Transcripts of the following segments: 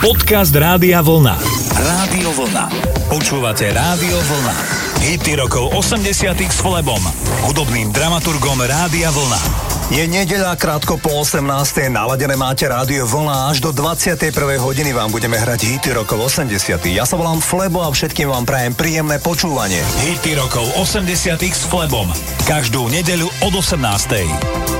Podcast Rádia Vlna. Rádio Vlna. Počúvate Rádio Vlna. Hity rokov 80 s Flebom, hudobným dramaturgom Rádia Vlna. Je nedeľa krátko po 18. Naladené máte rádio Vlna. Až do 21. hodiny vám budeme hrať hity rokov 80. Ja sa volám Flebo a všetkým vám prajem príjemné počúvanie. Hity rokov 80 s Flebom. Každú nedeľu od 18.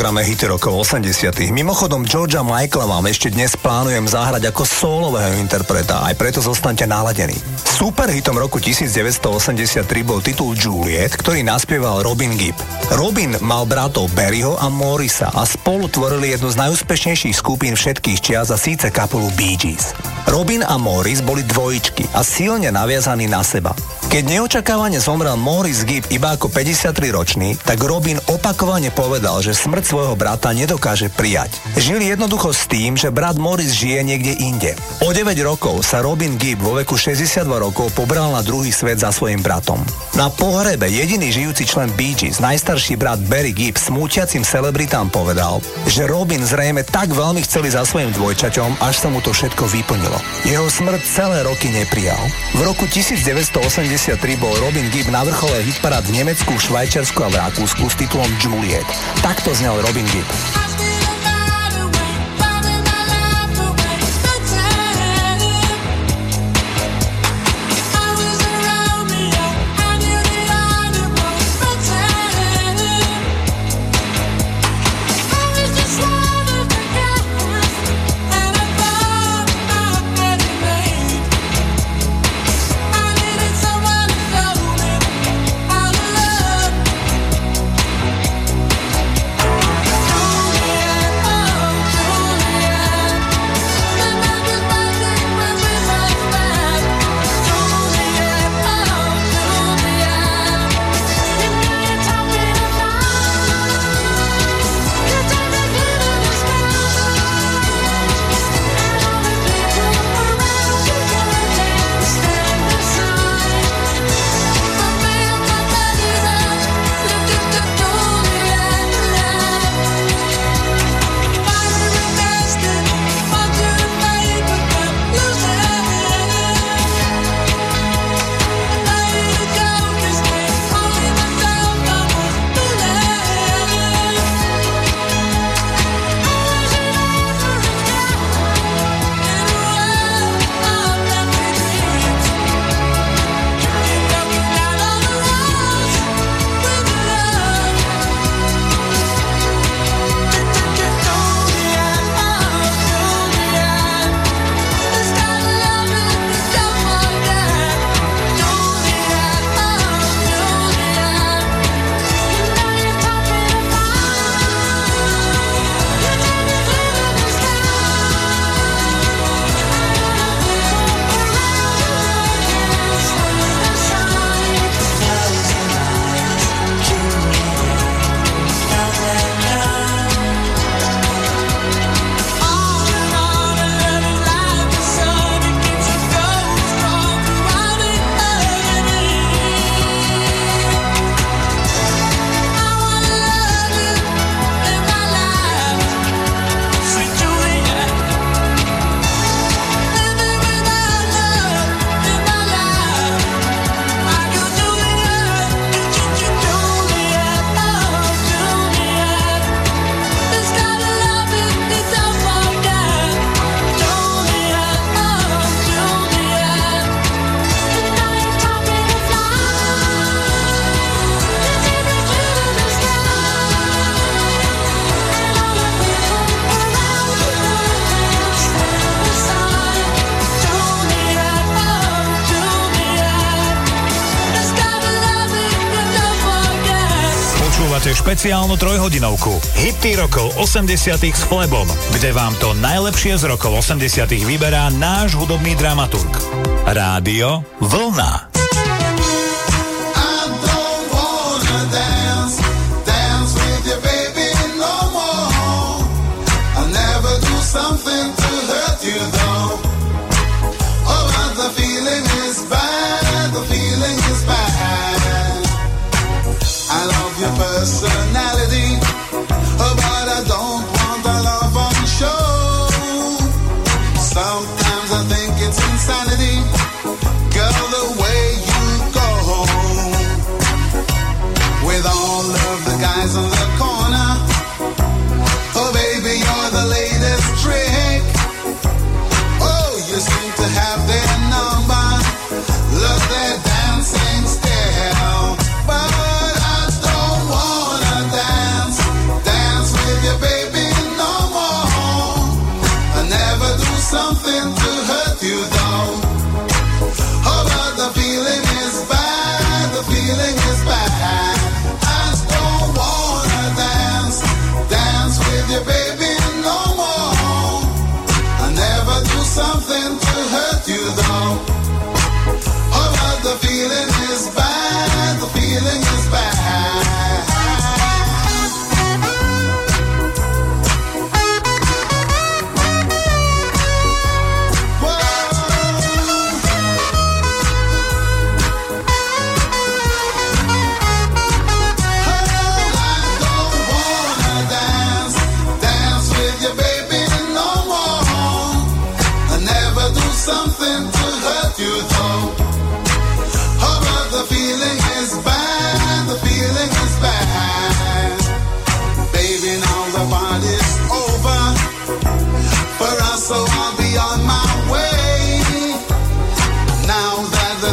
Programe Hity rokov 80. Mimochodom, Georgia Michaela vám ešte dnes plánujem zahrať ako solového interpreta, aj preto zostanete naladení. Superhitom roku 1983 bol titul Juliet, ktorý naspieval Robin Gibb. Robin mal bratov Barryho a Morisa a spolu tvorili jednu z najúspešnejších skupín všetkých čias a síce kapelu Bee Gees. Robin a Morris boli dvojičky a silne naviazaní na seba. Keď neočakávane zomrel Morris Gibb iba ako 53-ročný, tak Robin opakovane povedal, že smrť svojho brata nedokáže prijať. Žili jednoducho s tým, že brat Morris žije niekde inde. O 9 rokov sa Robin Gibb vo veku 62 rokov pobral na druhý svet za svojim bratom. Na pohrebe jediný žijúci člen Bee Gees, najstarší brat Barry Gibb, smútiacim celebritám povedal, že Robin zrejme tak veľmi chceli za svojim dvojčaťom, až sa mu to všetko vyplnilo. Jeho smrť celé roky neprijal. V roku 1980 1993 bol Robin Gibb na vrchole hitparád v Nemecku, Švajčiarsku a v Rakúsku s titulom Juliet. Takto znel Robin Gibb. Špeciálnu trojhodinovku. Hity rokov 80 s Flebom, kde vám to najlepšie z rokov 80 vyberá náš hudobný dramaturg. Rádio Vlna.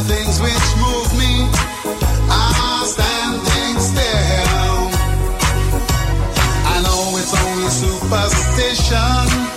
things which move me are standing still. I know it's only superstition.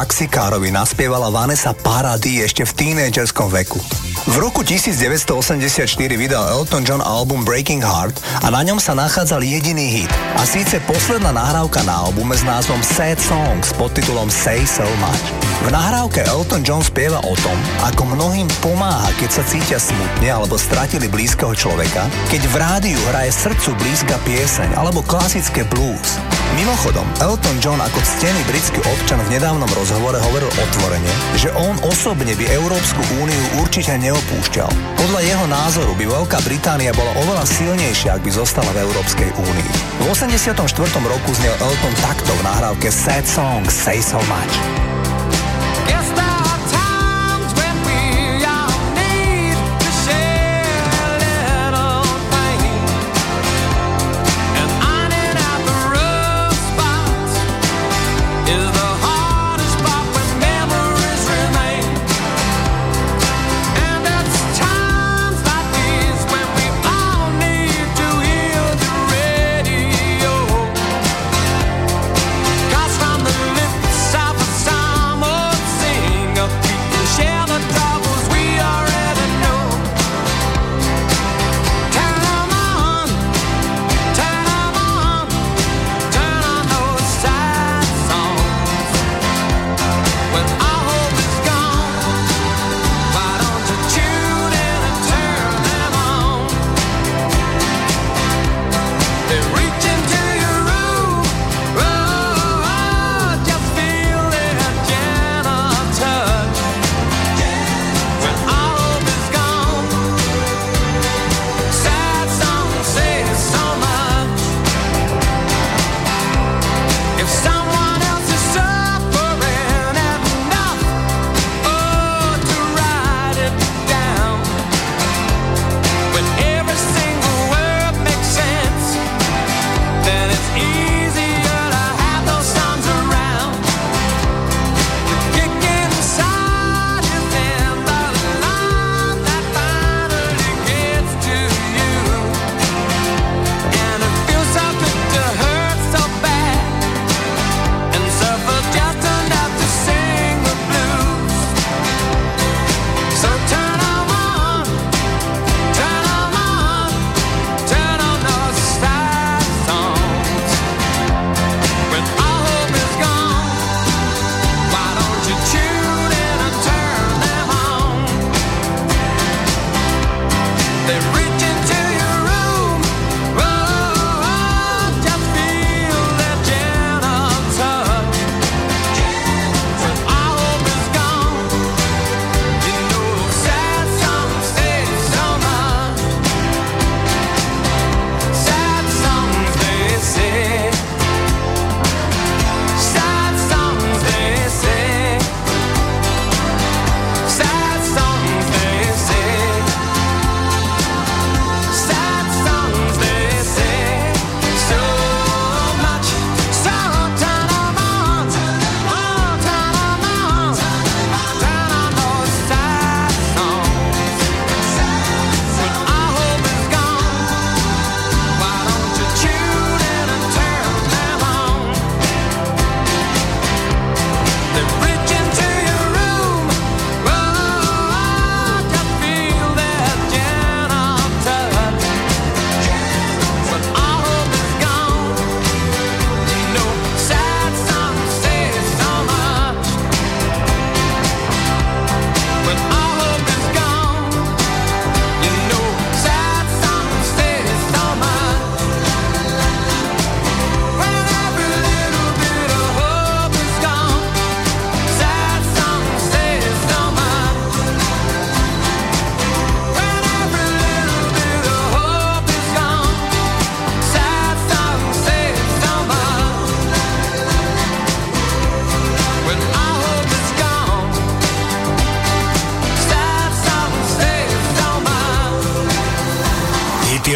taxikárovi naspievala Vanessa Paradis ešte v tínedžerskom veku. V roku 1984 vydal Elton John album Breaking Heart a na ňom sa nachádzal jediný hit. A síce posledná nahrávka na albume s názvom Sad Songs pod titulom Say So Much. V nahrávke Elton John spieva o tom, ako mnohým pomáha, keď sa cítia smutne alebo stratili blízkeho človeka, keď v rádiu hraje srdcu blízka pieseň alebo klasické blues. Mimochodom, Elton John ako ctený britský občan v nedávnom rozhovore hovoril otvorene, že on osobne by Európsku úniu určite neopúšťal. Podľa jeho názoru by Veľká Británia bola oveľa silnejšia, ak by zostala v Európskej únii. V 84. roku znel Elton takto v nahrávke Sad Song Say So Much.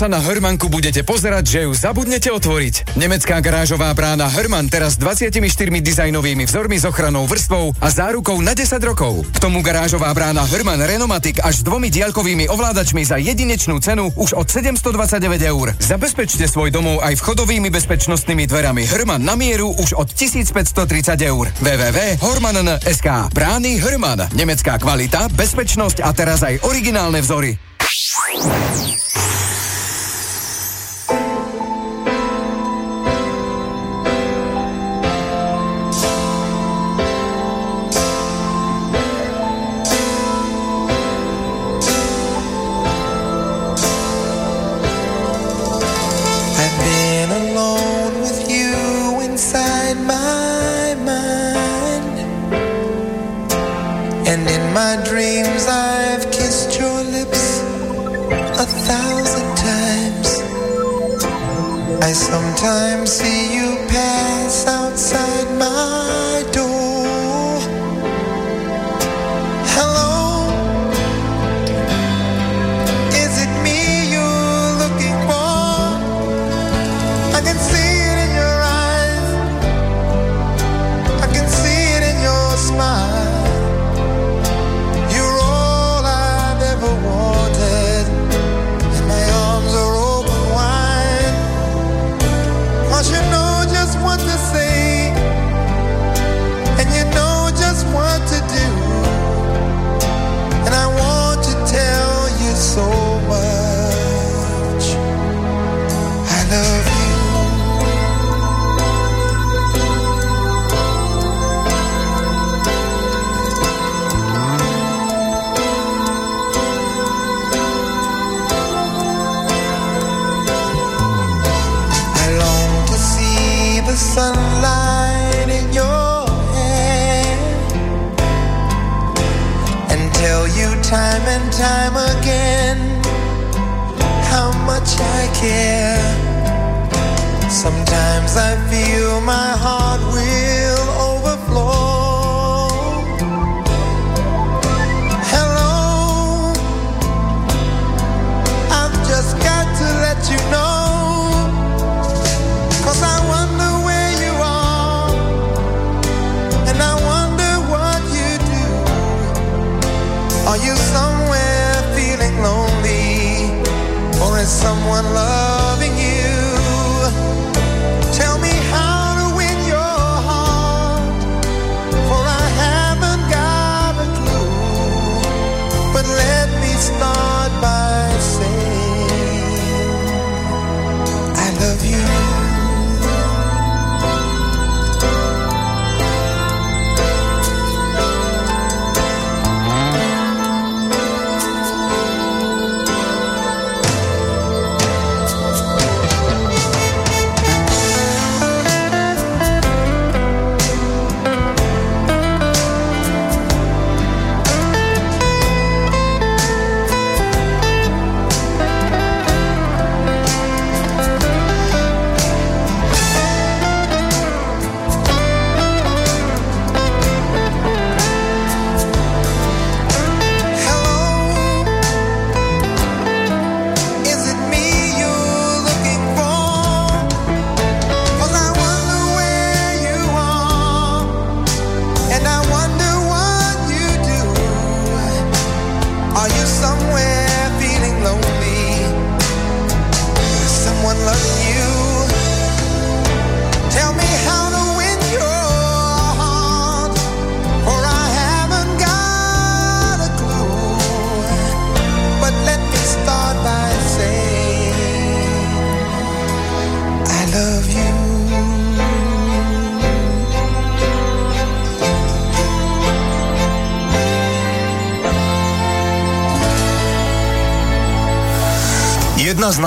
sa na Hermanku budete pozerať, že ju zabudnete otvoriť. Nemecká garážová brána Herman teraz s 24 dizajnovými vzormi s ochranou vrstvou a zárukou na 10 rokov. K tomu garážová brána Herman Renomatic až s dvomi diaľkovými ovládačmi za jedinečnú cenu už od 729 eur. Zabezpečte svoj domov aj vchodovými bezpečnostnými dverami Herman na mieru už od 1530 eur. www.horman.sk Brány Herman. Nemecká kvalita, bezpečnosť a teraz aj originálne vzory.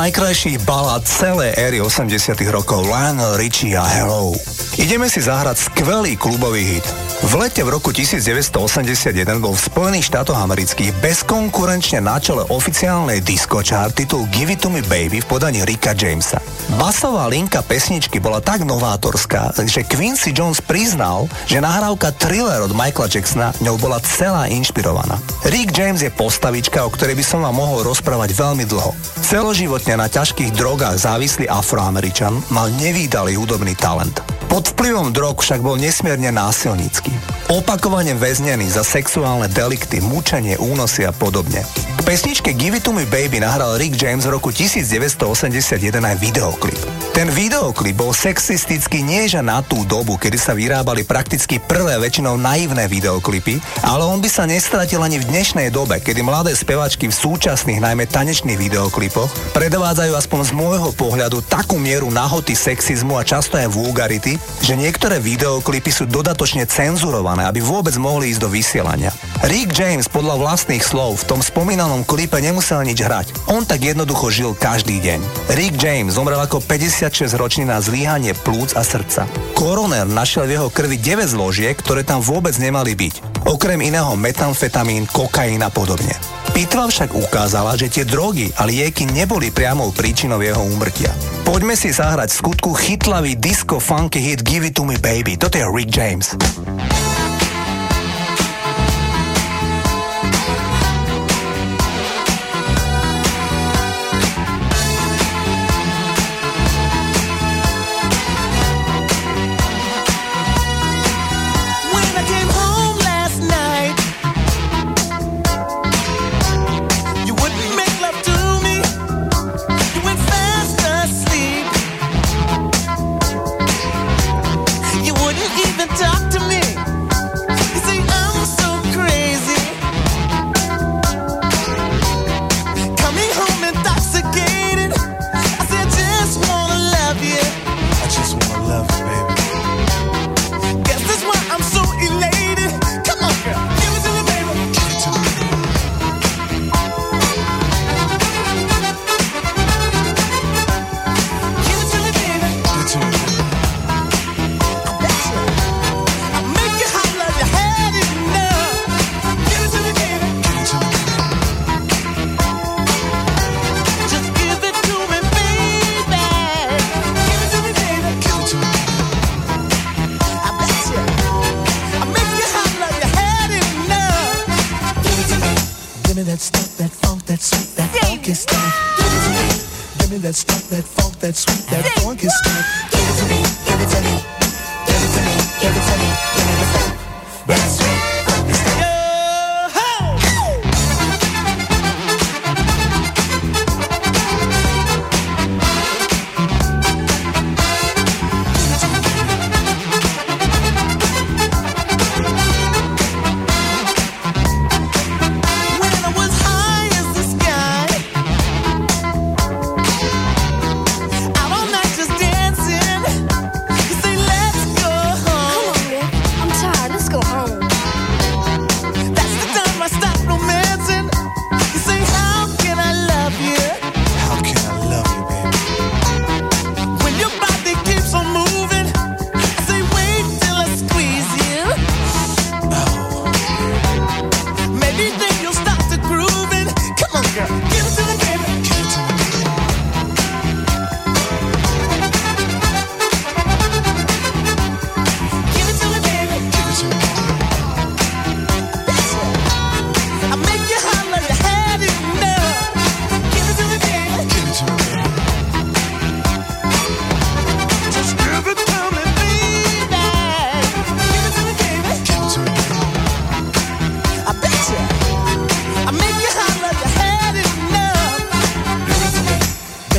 Z najkrajších balad celej éry 80 rokov Lionel Richie a Hello. Ideme si zahrať skvelý klubový hit. V lete v roku 1981 bol v Spojených štátoch amerických bezkonkurenčne na čele oficiálnej disco chart titul Give It To Me Baby v podaní Ricka Jamesa. Basová linka pesničky bola tak novátorská, že Quincy Jones priznal, že nahrávka Thriller od Michaela Jacksona ňou bola celá inšpirovaná. Rick James je postavička, o ktorej by som vám mohol rozprávať veľmi dlho. Celoživo doživotne na ťažkých drogách závislý afroameričan mal nevýdalý hudobný talent. Pod vplyvom drog však bol nesmierne násilnícky. Opakovane väznený za sexuálne delikty, mučenie, únosy a podobne. K pesničke Give It To Me Baby nahral Rick James v roku 1981 aj videoklip. Ten videoklip bol sexistický nieže na tú dobu, kedy sa vyrábali prakticky prvé väčšinou naivné videoklipy, ale on by sa nestratil ani v dnešnej dobe, kedy mladé spevačky v súčasných, najmä tanečných videoklipoch predvádzajú aspoň z môjho pohľadu takú mieru nahoty sexizmu a často aj vulgarity, že niektoré videoklipy sú dodatočne cenzurované, aby vôbec mohli ísť do vysielania. Rick James podľa vlastných slov v tom spomínanom klipe nemusel nič hrať. On tak jednoducho žil každý deň. Rick James zomrel ako 56-ročný na zlíhanie plúc a srdca. Koroner našiel v jeho krvi 9 zložiek, ktoré tam vôbec nemali byť. Okrem iného metamfetamín, kokain a podobne. Pitva však ukázala, že tie drogy a lieky neboli priamou príčinou jeho úmrtia. Poďme si zahrať v skutku chytlavý disco funky hit Give It To Me Baby. Toto je Rick James.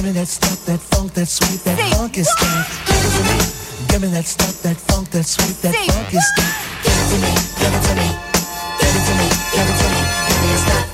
Give me that stuff, that funk, that sweet, that Sing. funky stuff. Give it to me. Give me that stuff, that funk, that sweet, that funk is stuff. Give it to me. Give it to me. Give it to me. Give it to me. Give me your stuff.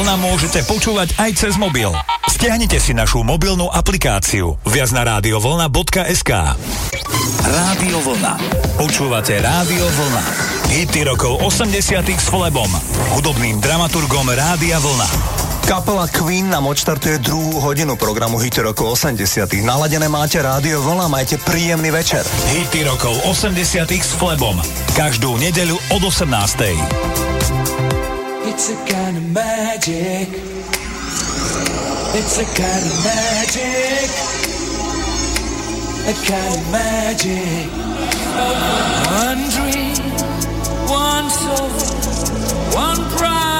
Môžete počúvať aj cez mobil. Stiahnite si našu mobilnú aplikáciu viac na radiovlna.sk Rádio Vlna. Počúvate Rádio Vlna. Hity rokov 80 s Flebom, hudobným dramaturgom Rádia Vlna. Kapela Queen nám odštartuje druhú hodinu programu Hity rokov 80 Naladené máte Rádio Vlna, majte príjemný večer. Hity rokov 80 s Flebom. Každú nedeľu od 18. It's a kind of magic. It's a kind of magic. A kind of magic. One dream, one soul, one prize,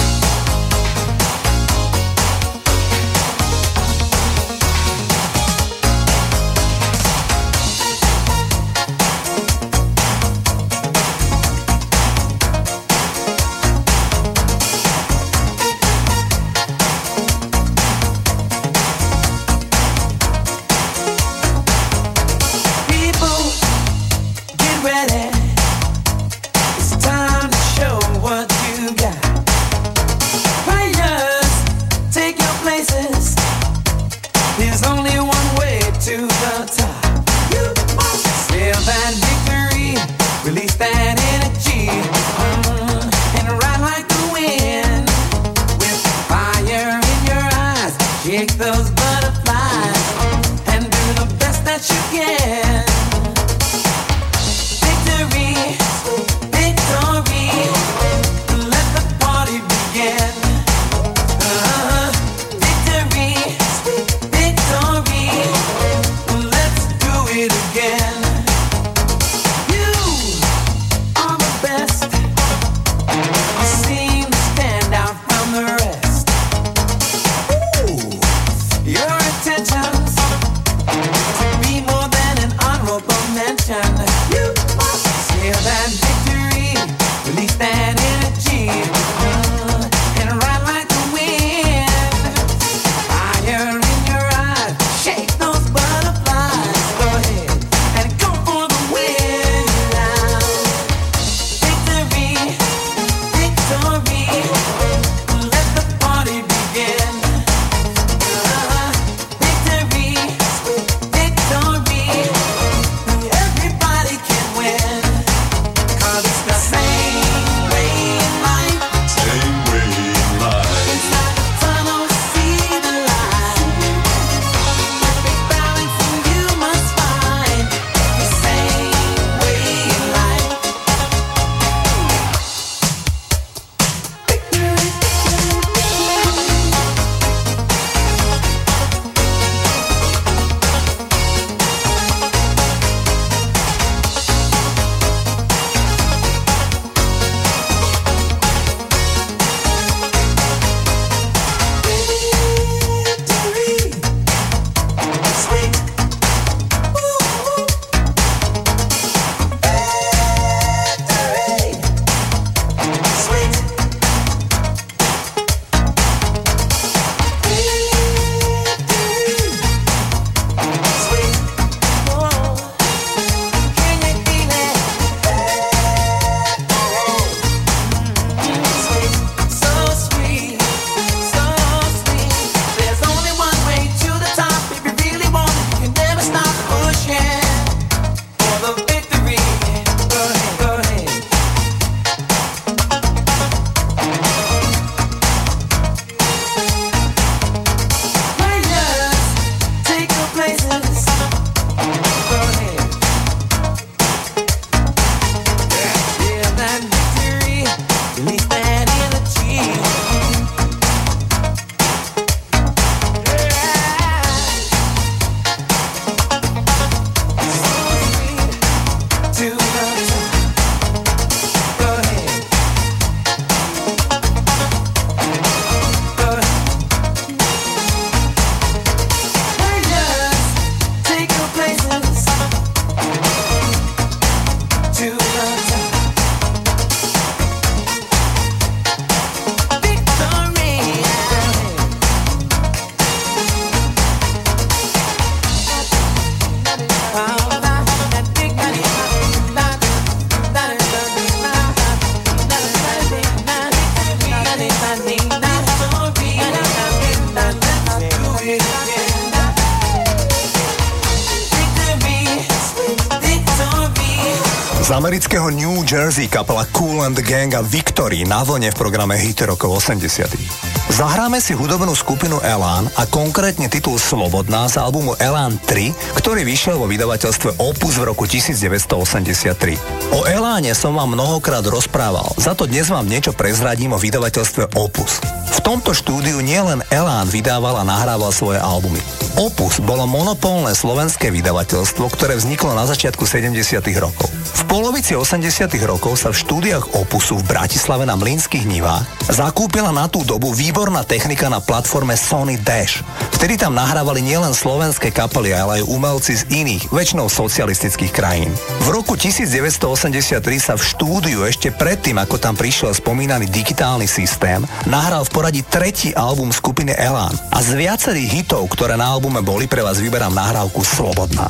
Cool and the Gang a Victory na vlne v programe Hity rokov 80. Zahráme si hudobnú skupinu Elan a konkrétne titul Slobodná z albumu Elan 3, ktorý vyšiel vo vydavateľstve Opus v roku 1983. O Eláne som vám mnohokrát rozprával, za to dnes vám niečo prezradím o vydavateľstve Opus. V tomto štúdiu nielen Elán vydával a nahrával svoje albumy. Opus bolo monopolné slovenské vydavateľstvo, ktoré vzniklo na začiatku 70. rokov. Polovici 80. rokov sa v štúdiách Opusu v Bratislave na Mlínskych nivách zakúpila na tú dobu výborná technika na platforme Sony Dash. Vtedy tam nahrávali nielen slovenské kapely, ale aj umelci z iných, väčšinou socialistických krajín. V roku 1983 sa v štúdiu ešte predtým, ako tam prišiel spomínaný digitálny systém, nahral v poradí tretí album skupiny Elán. A z viacerých hitov, ktoré na albume boli, pre vás vyberám nahrávku Slobodná.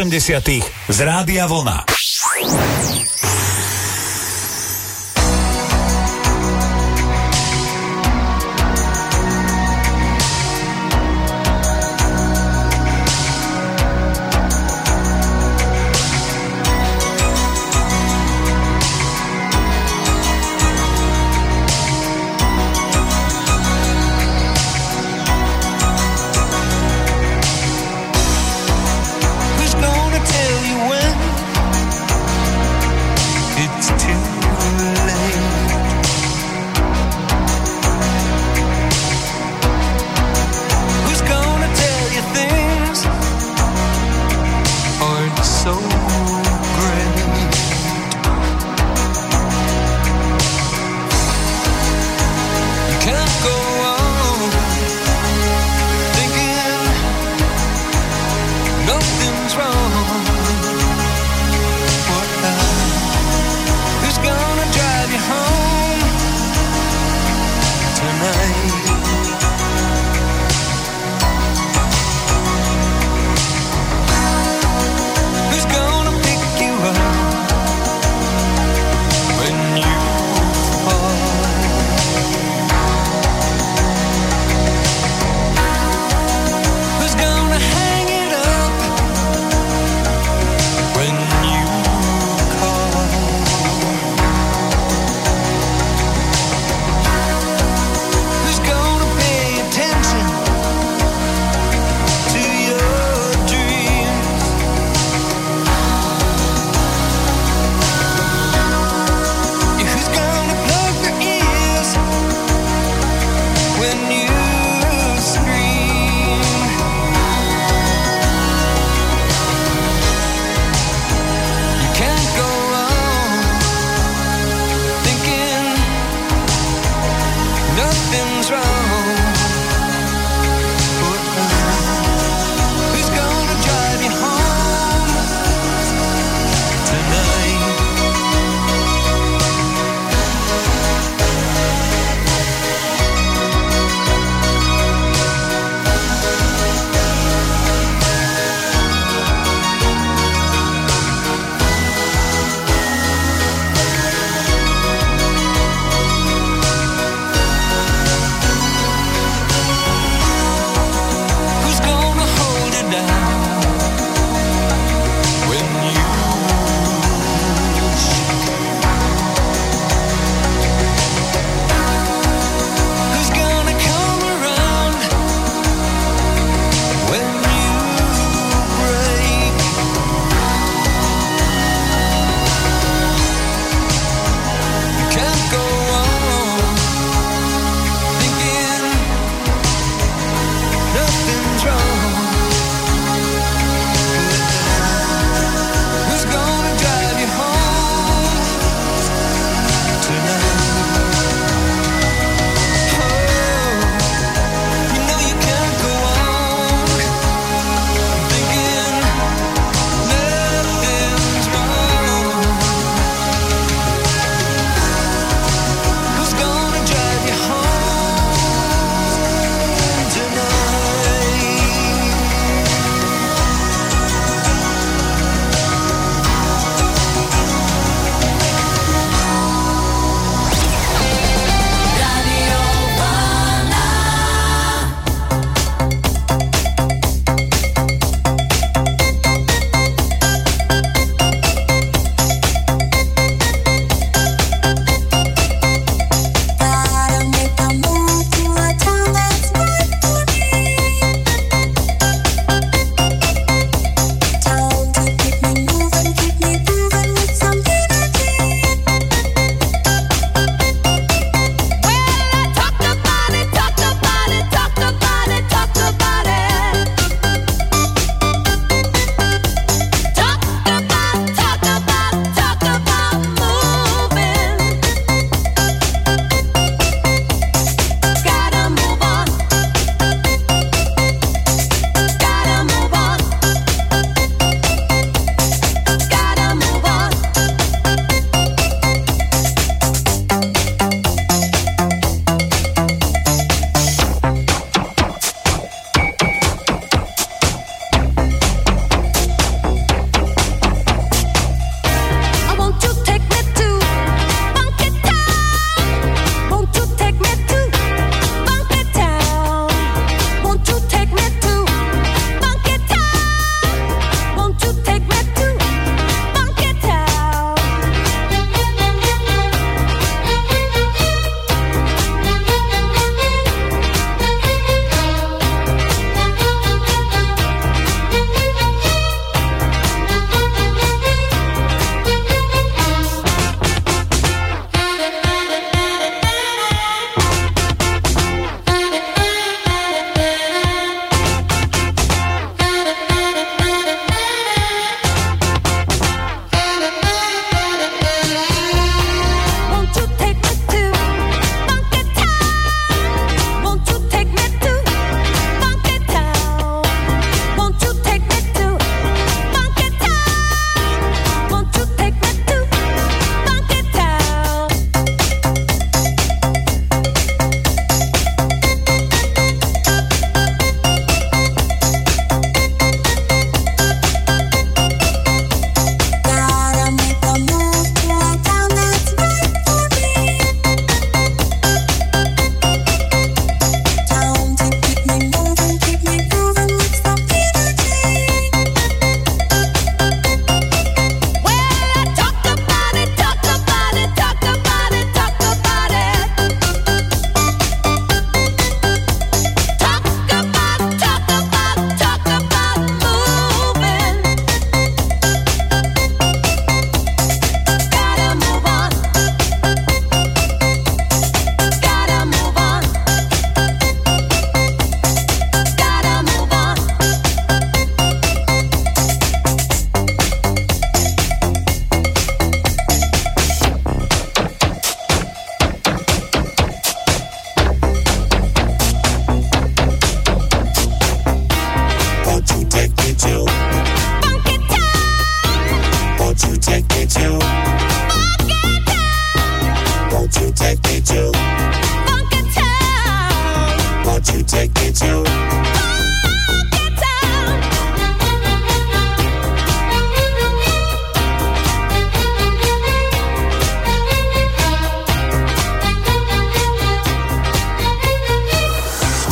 80 z Rádia Vlna.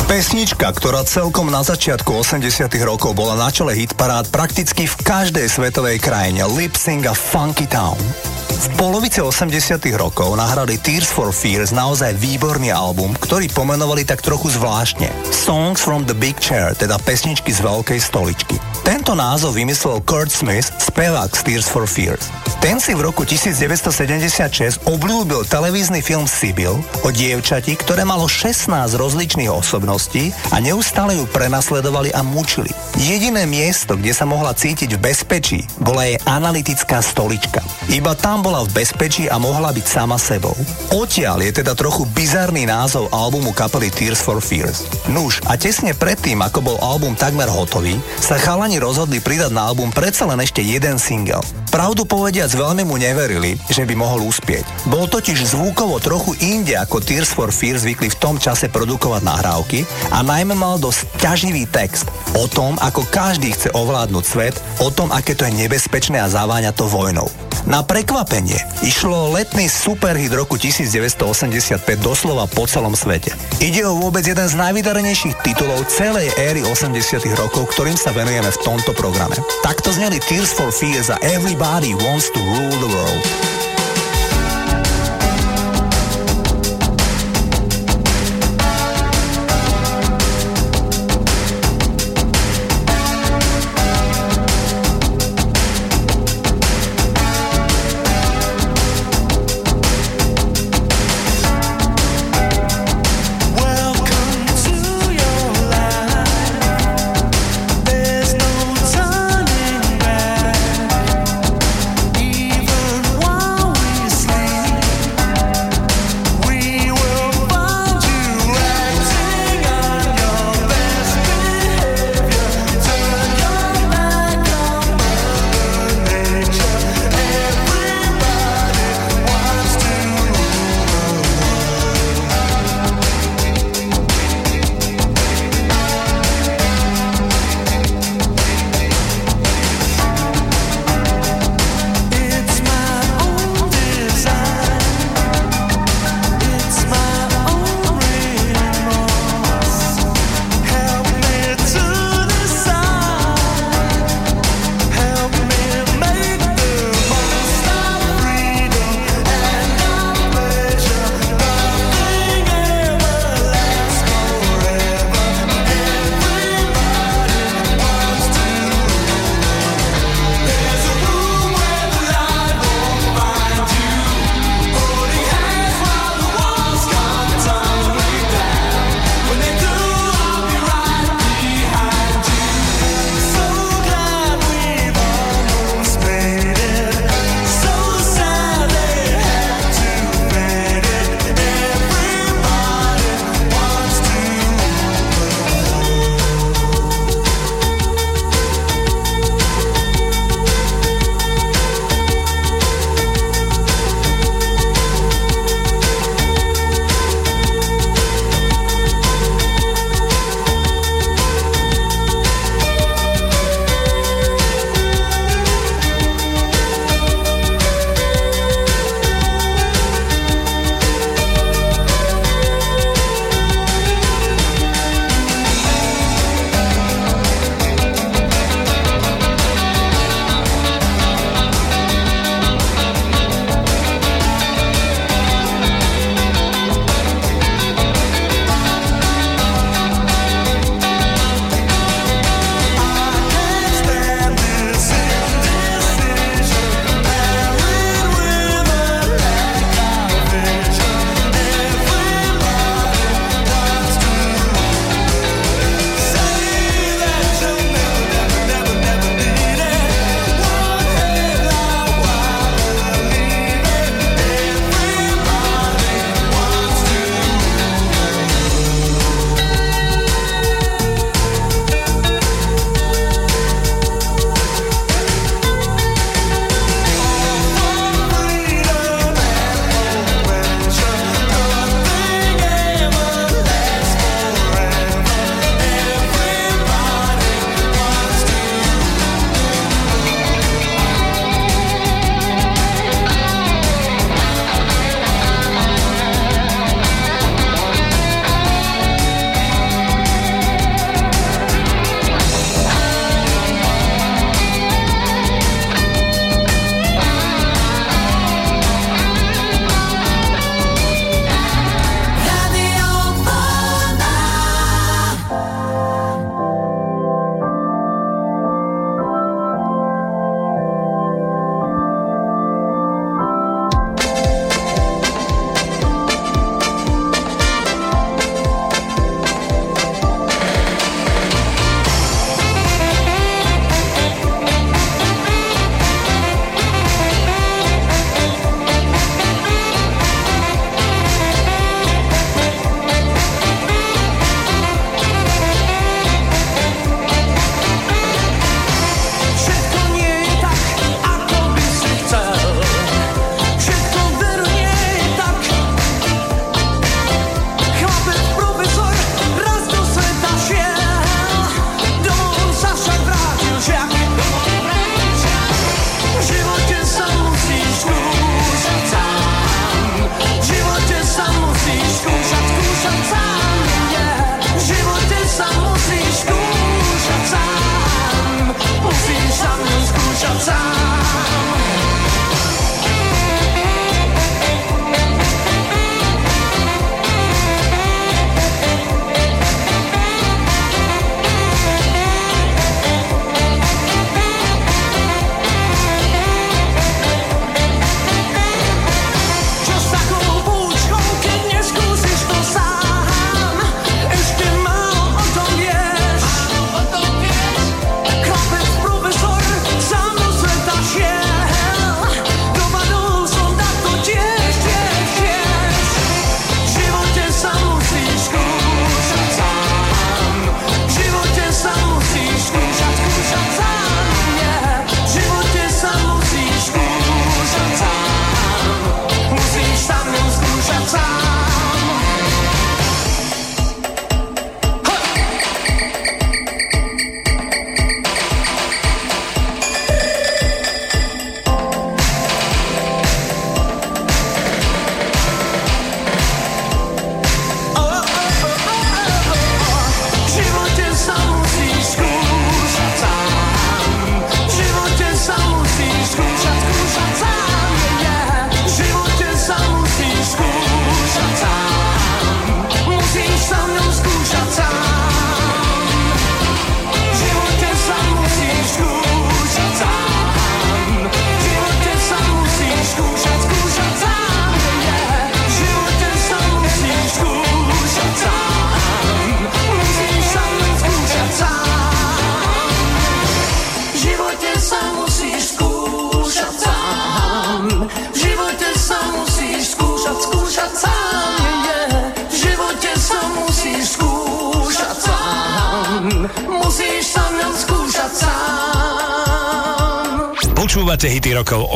Pesnička, ktorá celkom na začiatku 80 rokov bola na čele hitparád prakticky v každej svetovej krajine Lip Sync a Funky Town. V polovici 80 rokov nahrali Tears for Fears naozaj výborný album, ktorý pomenovali tak trochu zvláštne. Songs from the Big Chair, teda pesničky z veľkej stoličky. Tento názov vymyslel Kurt Smith, spevák z Tears for Fears. Ten si v roku 1976 obľúbil televízny film Sibyl o dievčati, ktoré malo 16 rozličných osobností a neustále ju prenasledovali a mučili. Jediné miesto, kde sa mohla cítiť v bezpečí, bola jej analytická stolička. Iba tam bola v bezpečí a mohla byť sama sebou. Odtiaľ je teda trochu bizarný názov albumu kapely Tears for Fears. Nuž, a tesne predtým, ako bol album takmer hotový, sa chalani rozhodli pridať na album predsa len ešte jeden single. Pravdu povediac veľmi mu neverili, že by mohol uspieť. Bol totiž zvukovo trochu inde ako Tears for Fears zvykli v tom čase produkovať nahrávky a najmä mal dosť ťaživý text o tom, ako každý chce ovládnuť svet, o tom, aké to je nebezpečné a zaváňa to vojnou. Na prekvapenie išlo letný superhit roku 1985 doslova po celom svete. Ide o vôbec jeden z najvydarenejších titulov celej éry 80 rokov, ktorým sa venujeme v tomto programe. Takto zneli Tears for Fears a Everybody Wants to Rule the World.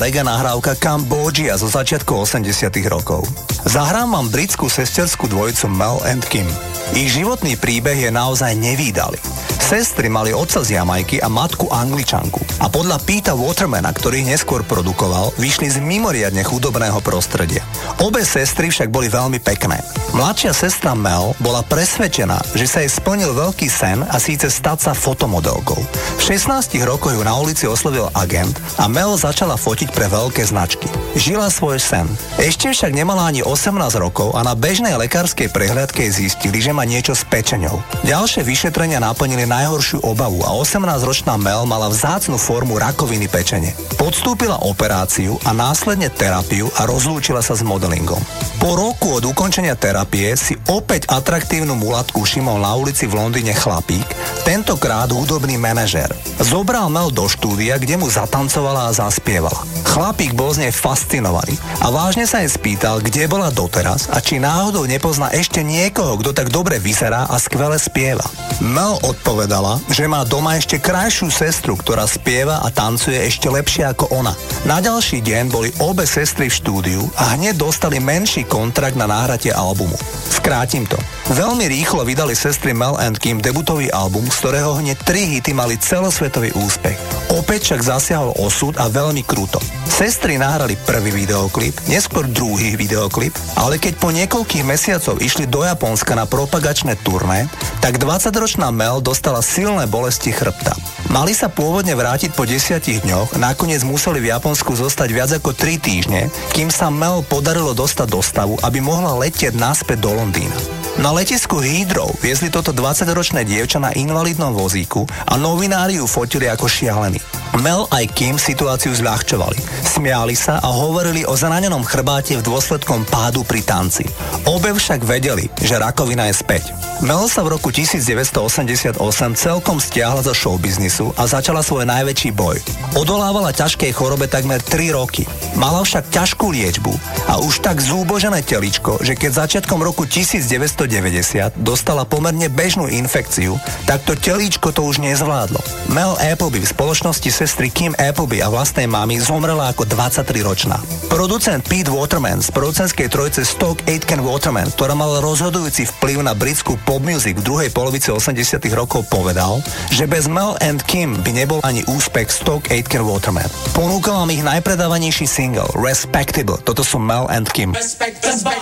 Reggae nahrávka Cambodia zo začiatku 80 rokov. Zahrám vám britskú sesterskú dvojicu Mel and Kim. Ich životný príbeh je naozaj nevýdalý. Sestry mali otca z Jamajky a matku Angličanku. A podľa Pita Watermana, ktorý neskôr produkoval, vyšli z mimoriadne chudobného prostredia. Obe sestry však boli veľmi pekné. Mladšia sestra Mel bola presvedčená, že sa jej splnil veľký sen a síce stať sa fotomodelkou. V 16 rokoch ju na ulici oslovil agent a Mel začala fotiť pre veľké značky. Žila svoj sen. Ešte však nemala ani 18 rokov a na bežnej lekárskej prehliadke zistili, že má niečo s pečeňou. Ďalšie vyšetrenia naplnili najhoršiu obavu a 18-ročná Mel mala vzácnu formu rakoviny pečene. Podstúpila operáciu a následne terapiu a rozlúčila sa s modelingom. Po roku od ukončenia terapie si opäť atraktívnu mulatku všimol na ulici v Londýne chlapík, tentokrát hudobný manažér. Zobral Mel do štúdia, kde mu zatancovala a zaspievala. Chlapík bol z nej fascinovaný a vážne sa jej spýtal, kde bola doteraz a či náhodou nepozná ešte niekoho, kto tak dobre vyzerá a skvele spieva. Mel odpovedala, že má doma ešte krajšiu sestru, ktorá spieva a tancuje ešte lepšie ako ona. Na ďalší deň boli obe sestry v štúdiu a hneď dostali menší kontrakt na náhratie albumu. Skrátim to. Veľmi rýchlo vydali sestry Mel and Kim debutový album, z ktorého hneď tri hity mali celosvetový úspech. Opäť však zasiahol osud a veľmi kruto. Sestry nahrali prvý videoklip, neskôr druhý videoklip, ale keď po niekoľkých mesiacov išli do Japonska na propagačné turné, tak 20-ročná Mel dostala silné bolesti chrbta. Mali sa pôvodne vrátiť po desiatich dňoch, nakoniec museli v Japonsku zostať viac ako 3 týždne, kým sa Mel podarilo dostať do stavu, aby mohla letieť naspäť do Londýna. Na letisku Heathrow viezli toto 20-ročné dievča na invalidnom vozíku a novinári ju fotili ako šialený. Mel aj Kim situáciu zľahčovali. Smiali sa a hovorili o zranenom chrbáte v dôsledkom pádu pri tanci. Obe však vedeli, že rakovina je späť. Mel sa v roku 1988 celkom stiahla zo showbiznisu a začala svoj najväčší boj. Odolávala ťažkej chorobe takmer 3 roky. Mala však ťažkú liečbu a už tak zúbožené teličko, že keď začiatkom roku 1990 dostala pomerne bežnú infekciu, tak to telíčko to už nezvládlo. Mel Appleby v spoločnosti sestry Kim Appleby a vlastnej mamy zomrela ako 23-ročná. Producent Pete Waterman z producentskej trojice Stock Aitken Waterman, ktorá mala rozhodujúci vplyv na britskú pop music v druhej polovici 80 rokov povedal, že bez Mel and Kim by nebol ani úspech Stock Aitken Waterman. Ponúkal vám ich najpredávanejší single Respectable. Toto sú Mel and Kim. Respectable.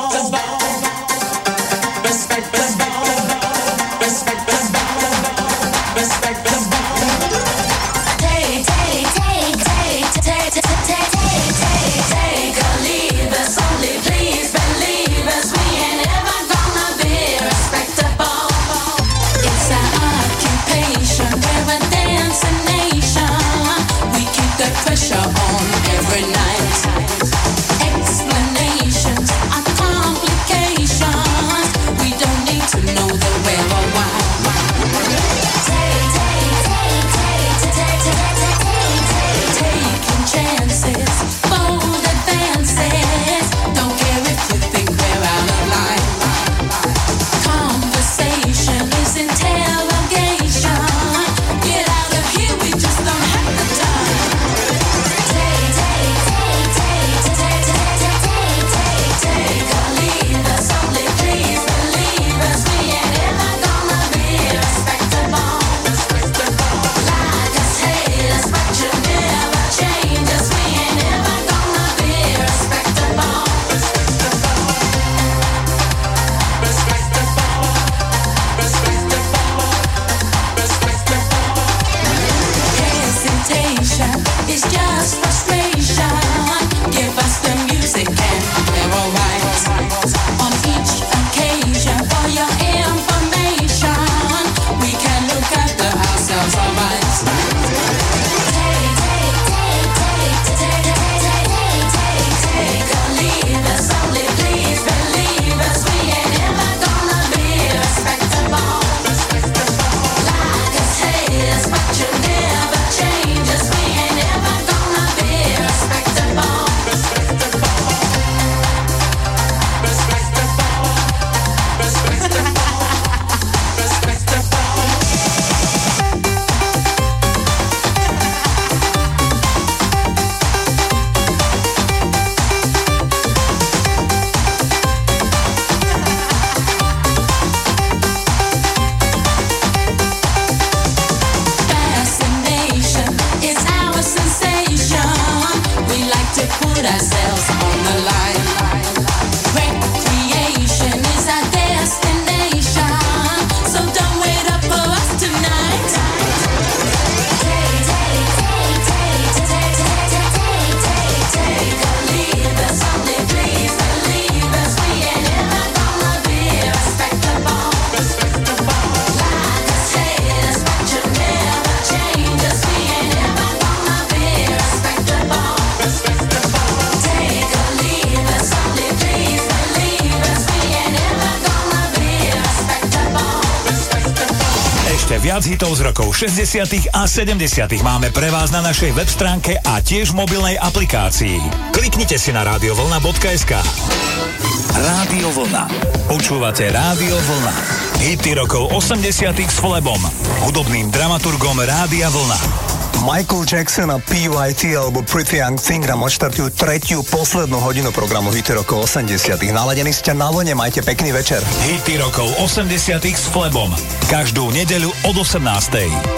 Respectable. Ešte viac hitov z rokov 60. a 70. máme pre vás na našej web stránke a tiež mobilnej aplikácii. Kliknite si na radiovlna.sk Rádio Vlna. Počúvate Rádio Vlna. Hity rokov 80. s Flebom, hudobným dramaturgom Rádia Vlna. Michael Jackson a PYT alebo Pretty Young Thing nám odštartujú tretiu poslednú hodinu programu Hity rokov 80 Naladení ste na vlne, majte pekný večer. Hity rokov 80 s Flebom. Každú nedeľu od 18.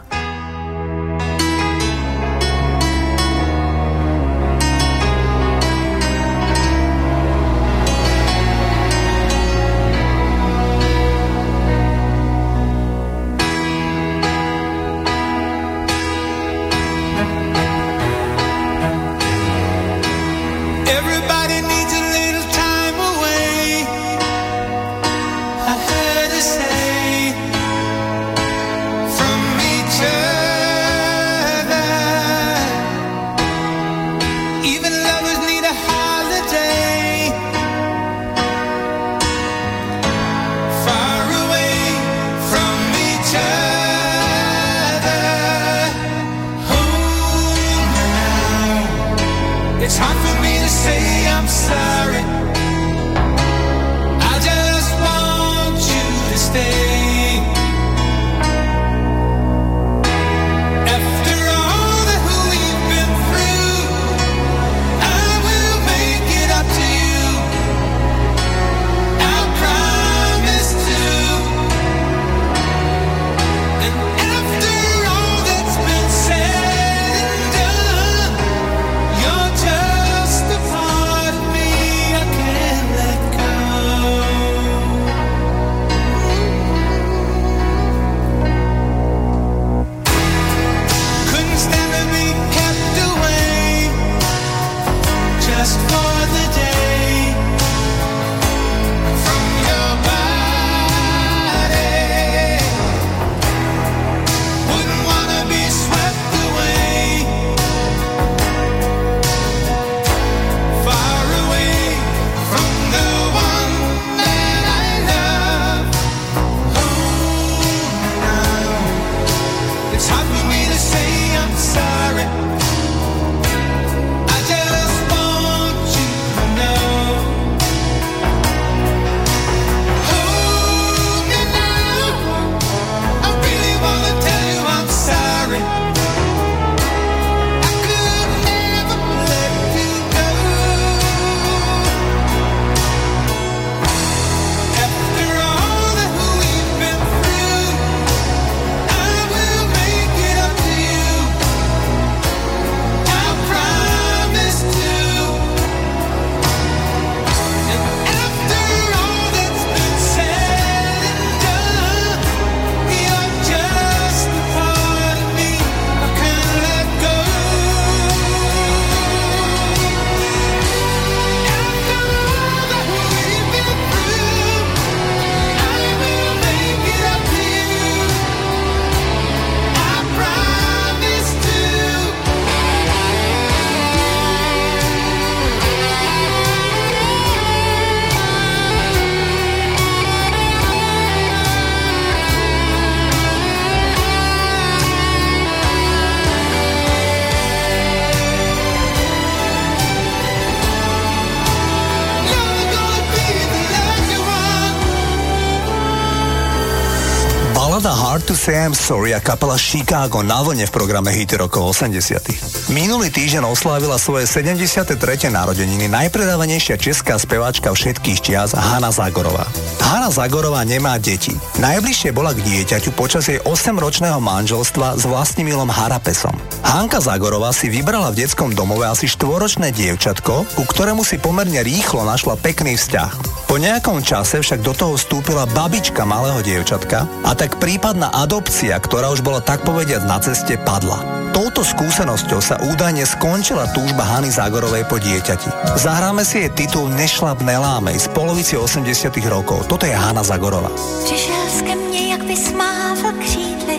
Sam Sorry a kapela Chicago na vlne v programe Hity rokov 80. Minulý týždeň oslávila svoje 73. narodeniny najpredávanejšia česká speváčka všetkých čias Hanna Zagorová. Hanna Zagorová nemá deti. Najbližšie bola k dieťaťu počas jej 8-ročného manželstva s Vlastnimilom Harapesom. Hanka Zagorová si vybrala v detskom domove asi štvoročné dievčatko, ku ktorému si pomerne rýchlo našla pekný vzťah. Po nejakom čase však do toho vstúpila babička malého dievčatka a tak prípadná adopcia, ktorá už bola tak povediať na ceste, padla. Touto skúsenosťou sa údajne skončila túžba Hany Zágorovej po dieťati. Zahráme si jej titul Nešlap nelámej z polovici 80 rokov. Toto je Hana Zagorová. Přišel ke mně, jak by smával křídly,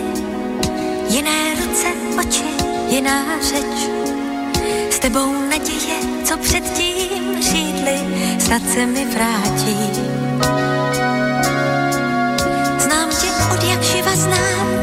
jiné ruce, oči, jiná řeč. S tebou naděje, co předtím řídli, snad se mi vrátí. Znám tě od jak živa, znám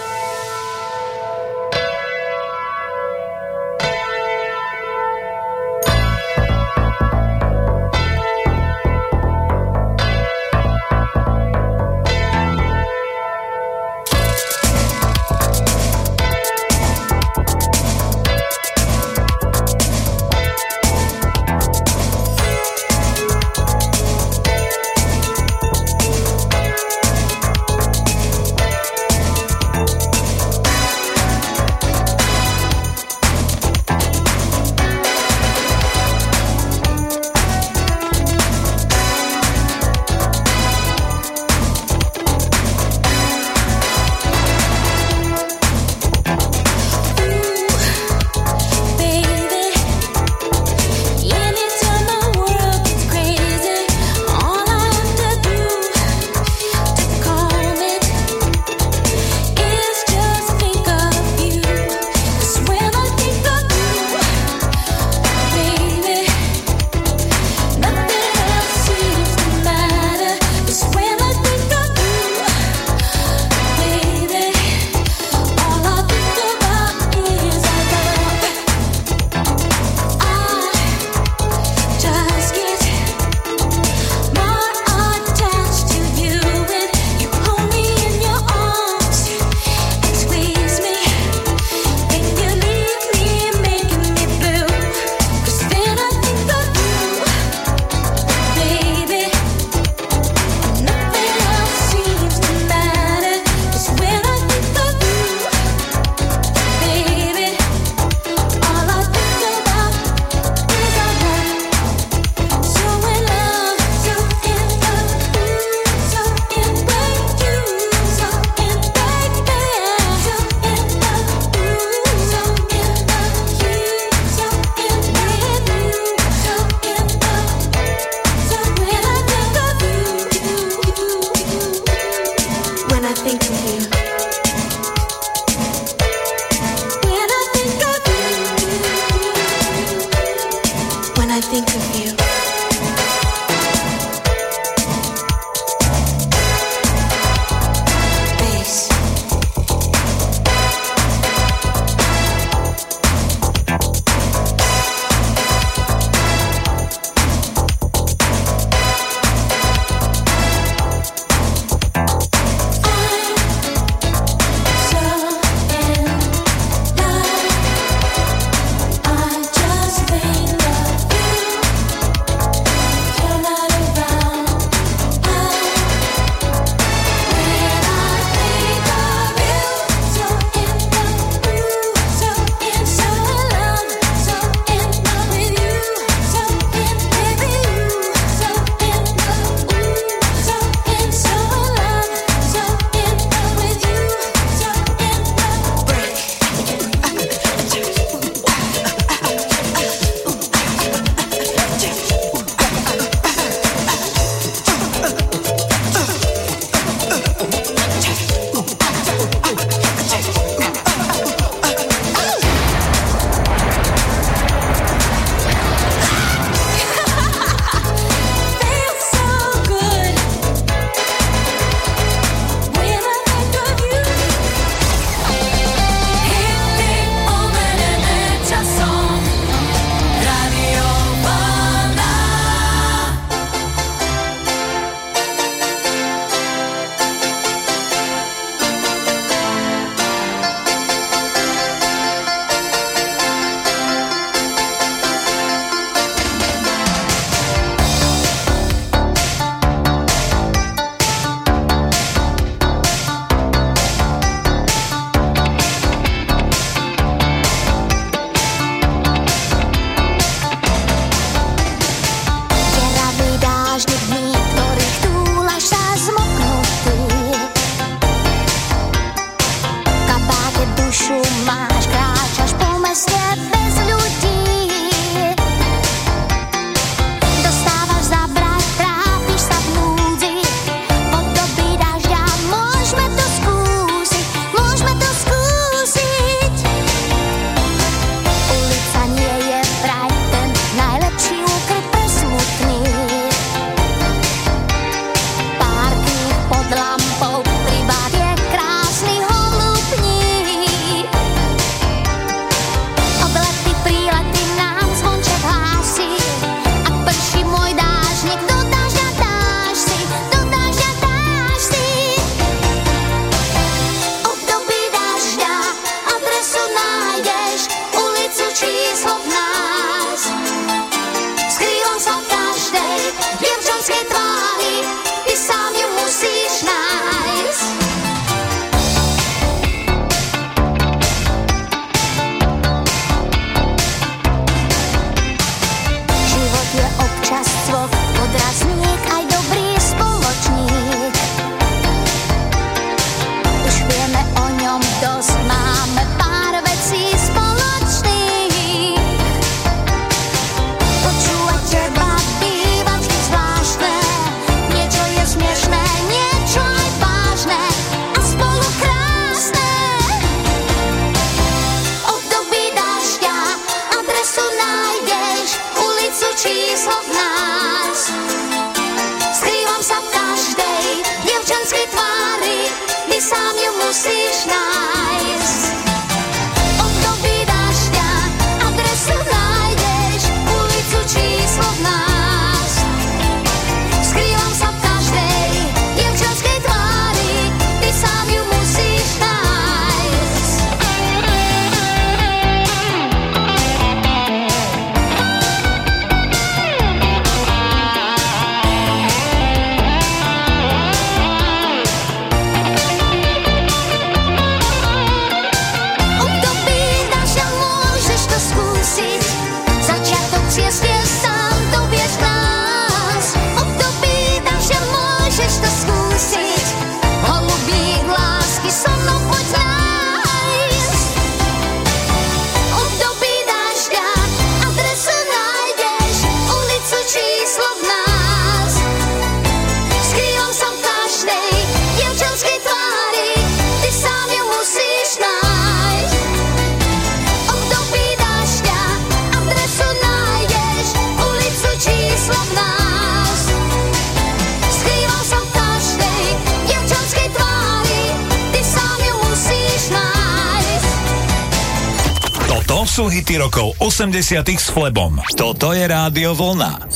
rokov 80 s Flebom. Toto je Rádio Vlna.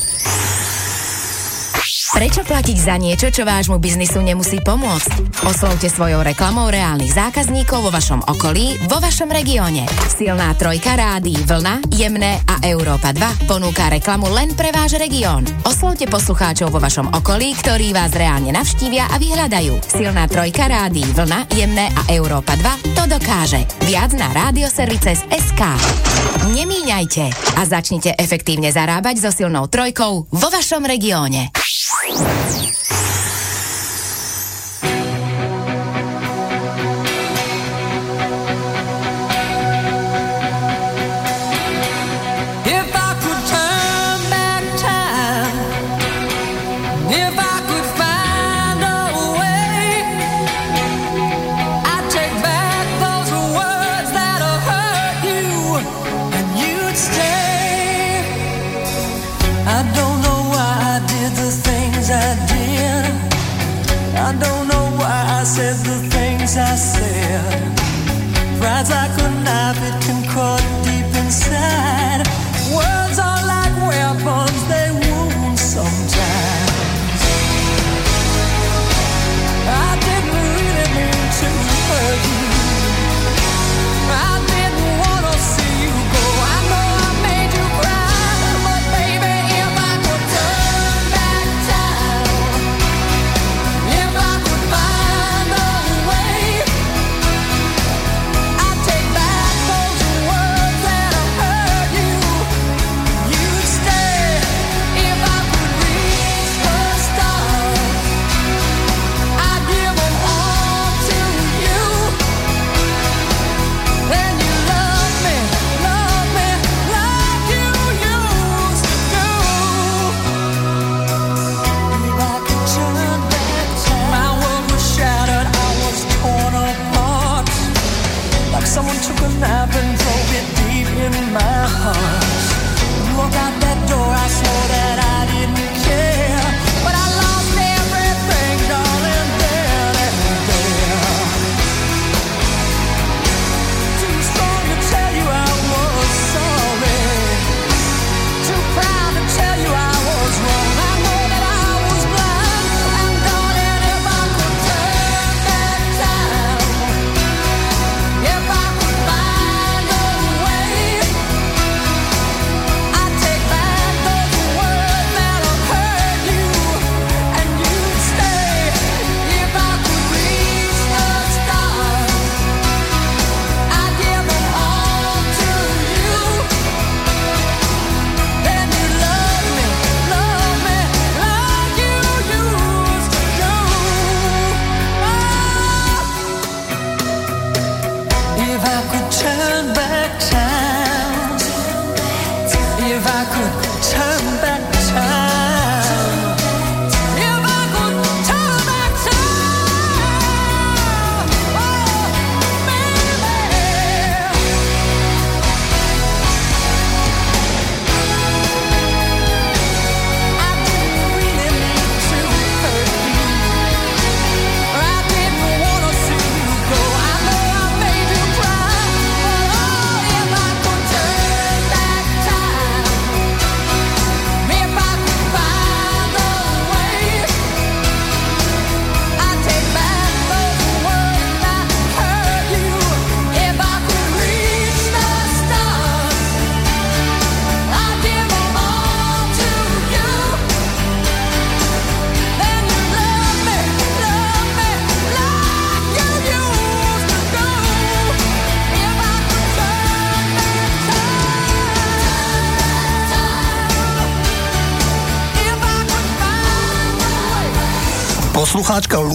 Prečo platiť za niečo, čo vášmu biznisu nemusí pomôcť? Oslovte svojou reklamou reálnych zákazníkov vo vašom okolí, vo vašom regióne. Silná trojka rádií Vlna, Jemné a Európa 2 ponúka reklamu len pre váš región. Oslovte poslucháčov vo vašom okolí, ktorí vás reálne navštívia a vyhľadajú. Silná trojka rádií Vlna, Jemné a Európa 2 to dokáže. Viac na radioservice.sk SK. Nemíňajte a začnite efektívne zarábať so silnou trojkou vo vašom regióne.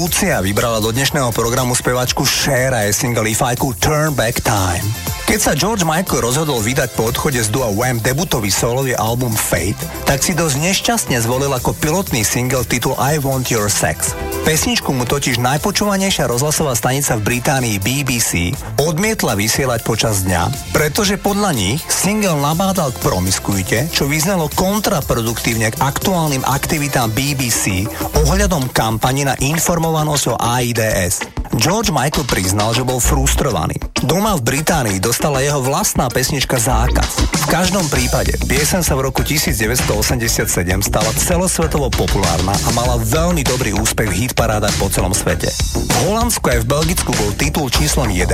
Lucia vybrala do dnešného programu spevačku Cher a jej single If I Could Turn Back Time. Keď sa George Michael rozhodol vydať po odchode z dua Wham debutový solový album Fate, tak si dosť nešťastne zvolil ako pilotný single titul I Want Your Sex. Pesničku mu totiž najpočúvanejšia rozhlasová stanica v Británii BBC odmietla vysielať počas dňa, pretože podľa nich single nabádal k promiskuite, čo vyznalo kontraproduktívne k aktuálnym aktivitám BBC ohľadom kampane na informovanosť o AIDS. George Michael priznal, že bol frustrovaný. Doma v Británii dostala jeho vlastná pesnička zákaz. V každom prípade, piesen sa v roku 1987 stala celosvetovo populárna a mala veľmi dobrý úspech v hitparádach po celom svete. V Holandsku aj v Belgicku bol titul číslom 1,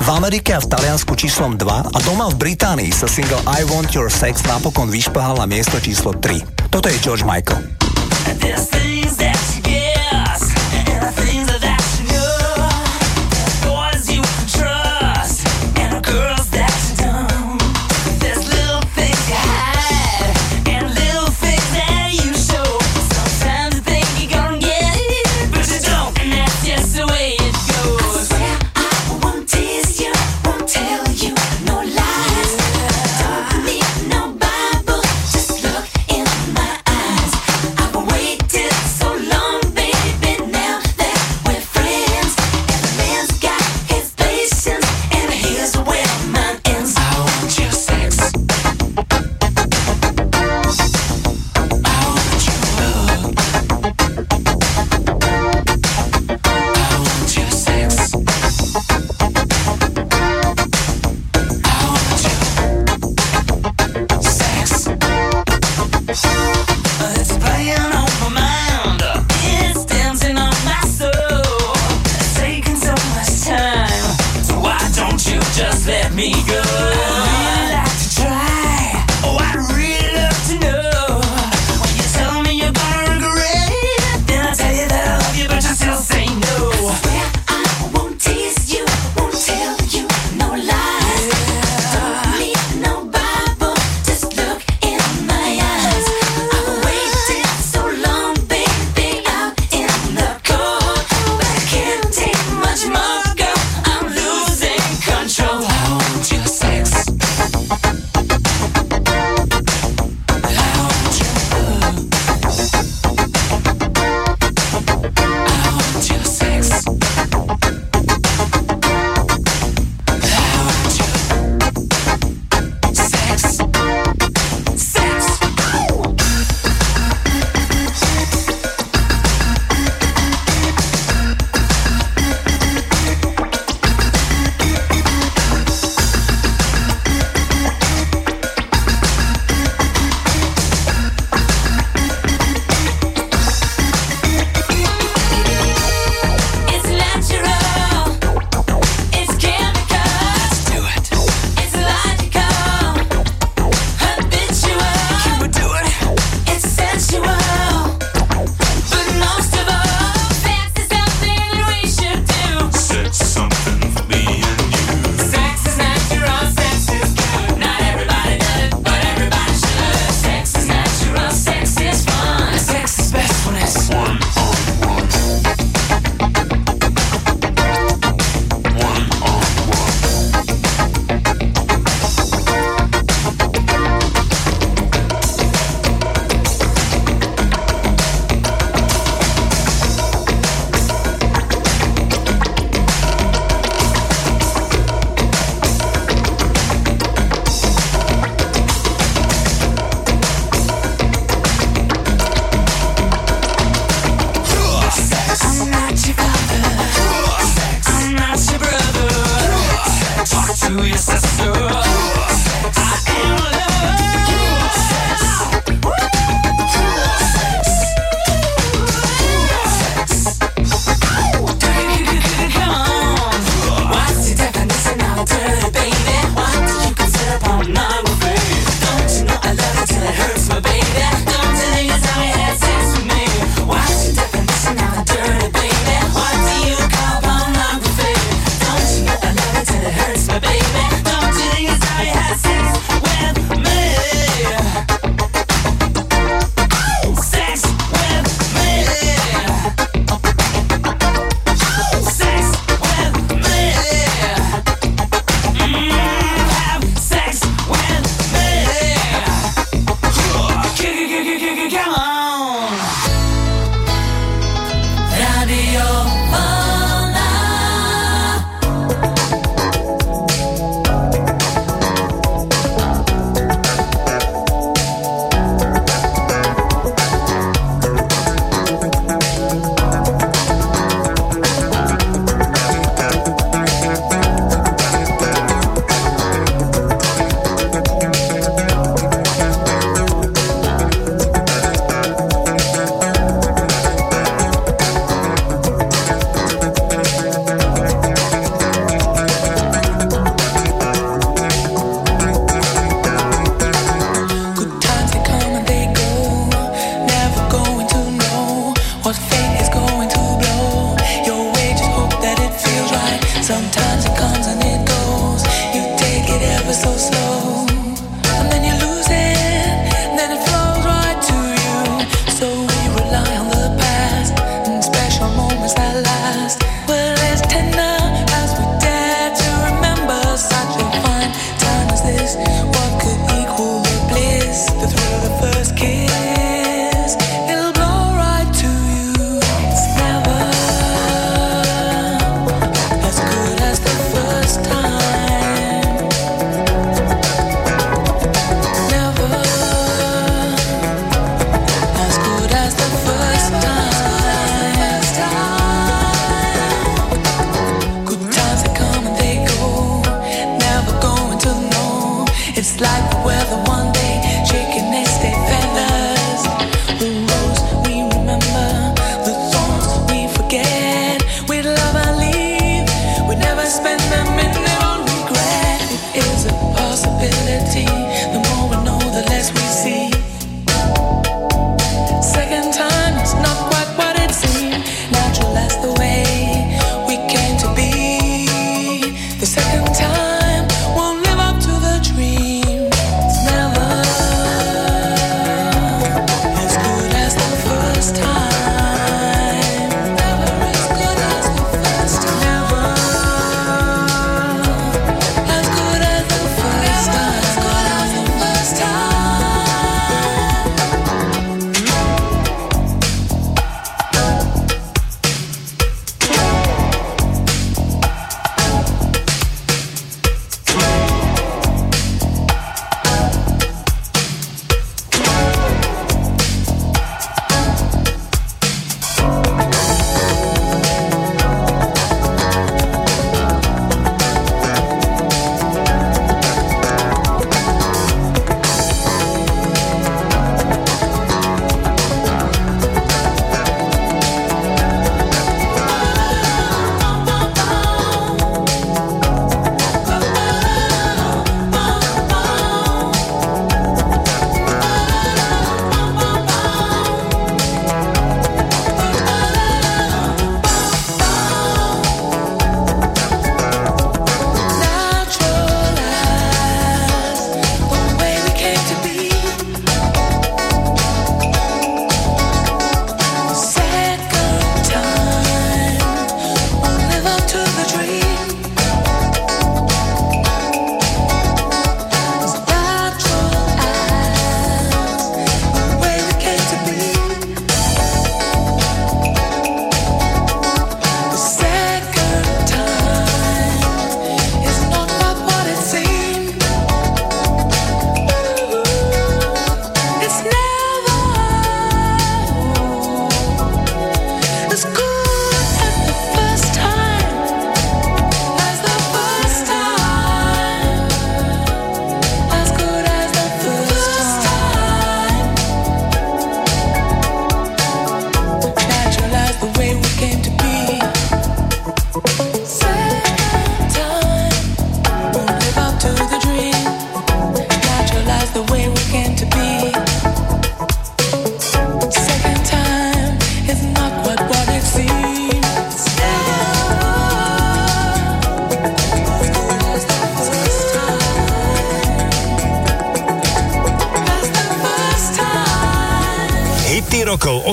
v Amerike a v Taliansku číslom 2 a doma v Británii sa single I Want Your Sex napokon vyšplhal na miesto číslo 3. Toto je George Michael.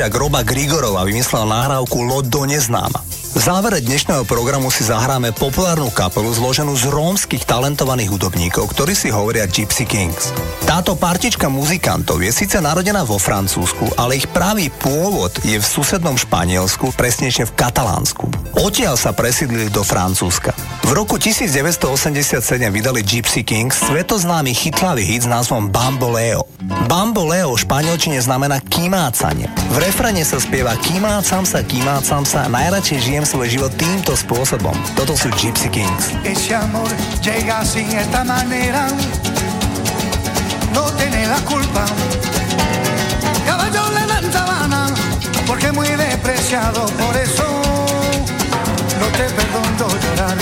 Spolužiak Roba Grigorova, vymyslel nahrávku Loď do neznáma. V závere dnešného programu si zahráme populárnu kapelu zloženú z rómskych talentovaných hudobníkov, ktorí si hovoria Gypsy Kings. Táto partička muzikantov je síce narodená vo Francúzsku, ale ich pravý pôvod je v susednom Španielsku, presnejšie v Katalánsku. Odtiaľ sa presídlili do Francúzska. V roku 1987 vydali Gypsy Kings svetoznámy chytlavý hit s názvom Bamboleo. Bamboleo v španielčine znamená kýmácanie. V refrene sa spieva kýmácam sa, kýmácam sa, najradšej žijem svoj život týmto spôsobom. Toto sú Gypsy Kings. No tiene la culpa. Caballo le dan sabana, porque muy despreciado, por eso no te perdono llorar.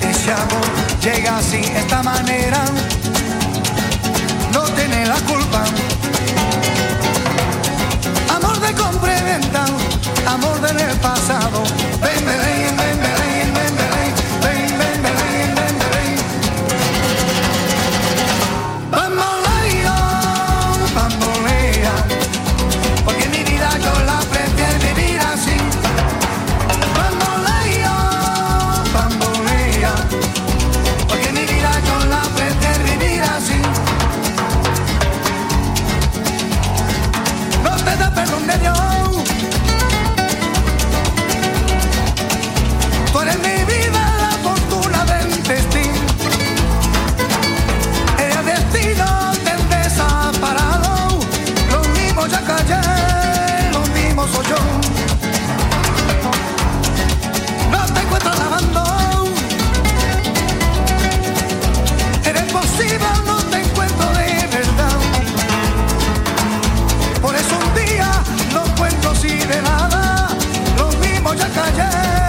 Ese amor llega sin esta manera, tiene la culpa. Amor de compra y venta, amor del pasado, vende, vende. considerada, los mismos ya cayeron.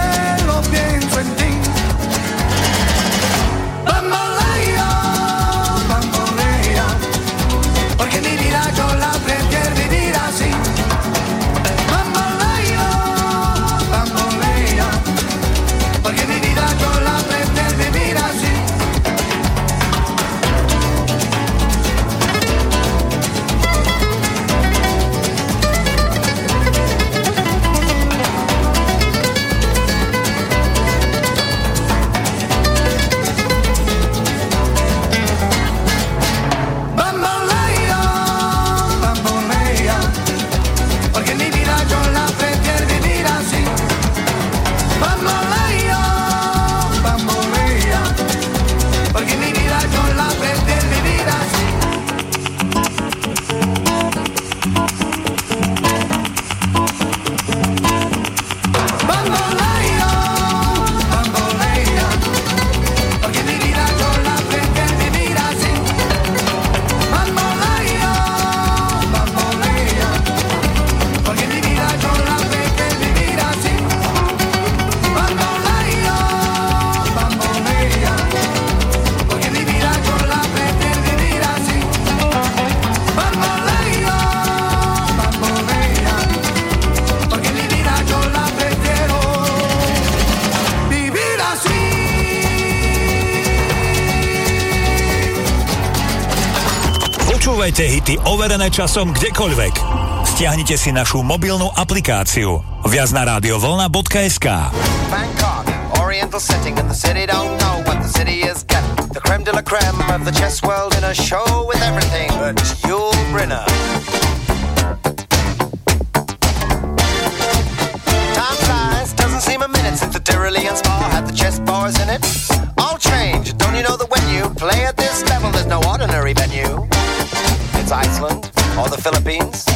Nájdite hity overené časom kdekoľvek. Stiahnite si našu mobilnú aplikáciu. Viac na radiovolna.sk Bangkok, oriental setting and the city don't know what the city is getting. The creme de la creme of the chess world in a show with everything but Yul Brynner. Time flies, doesn't seem a minute since the Tyrolean spa had the chess bars in it. the Philippines.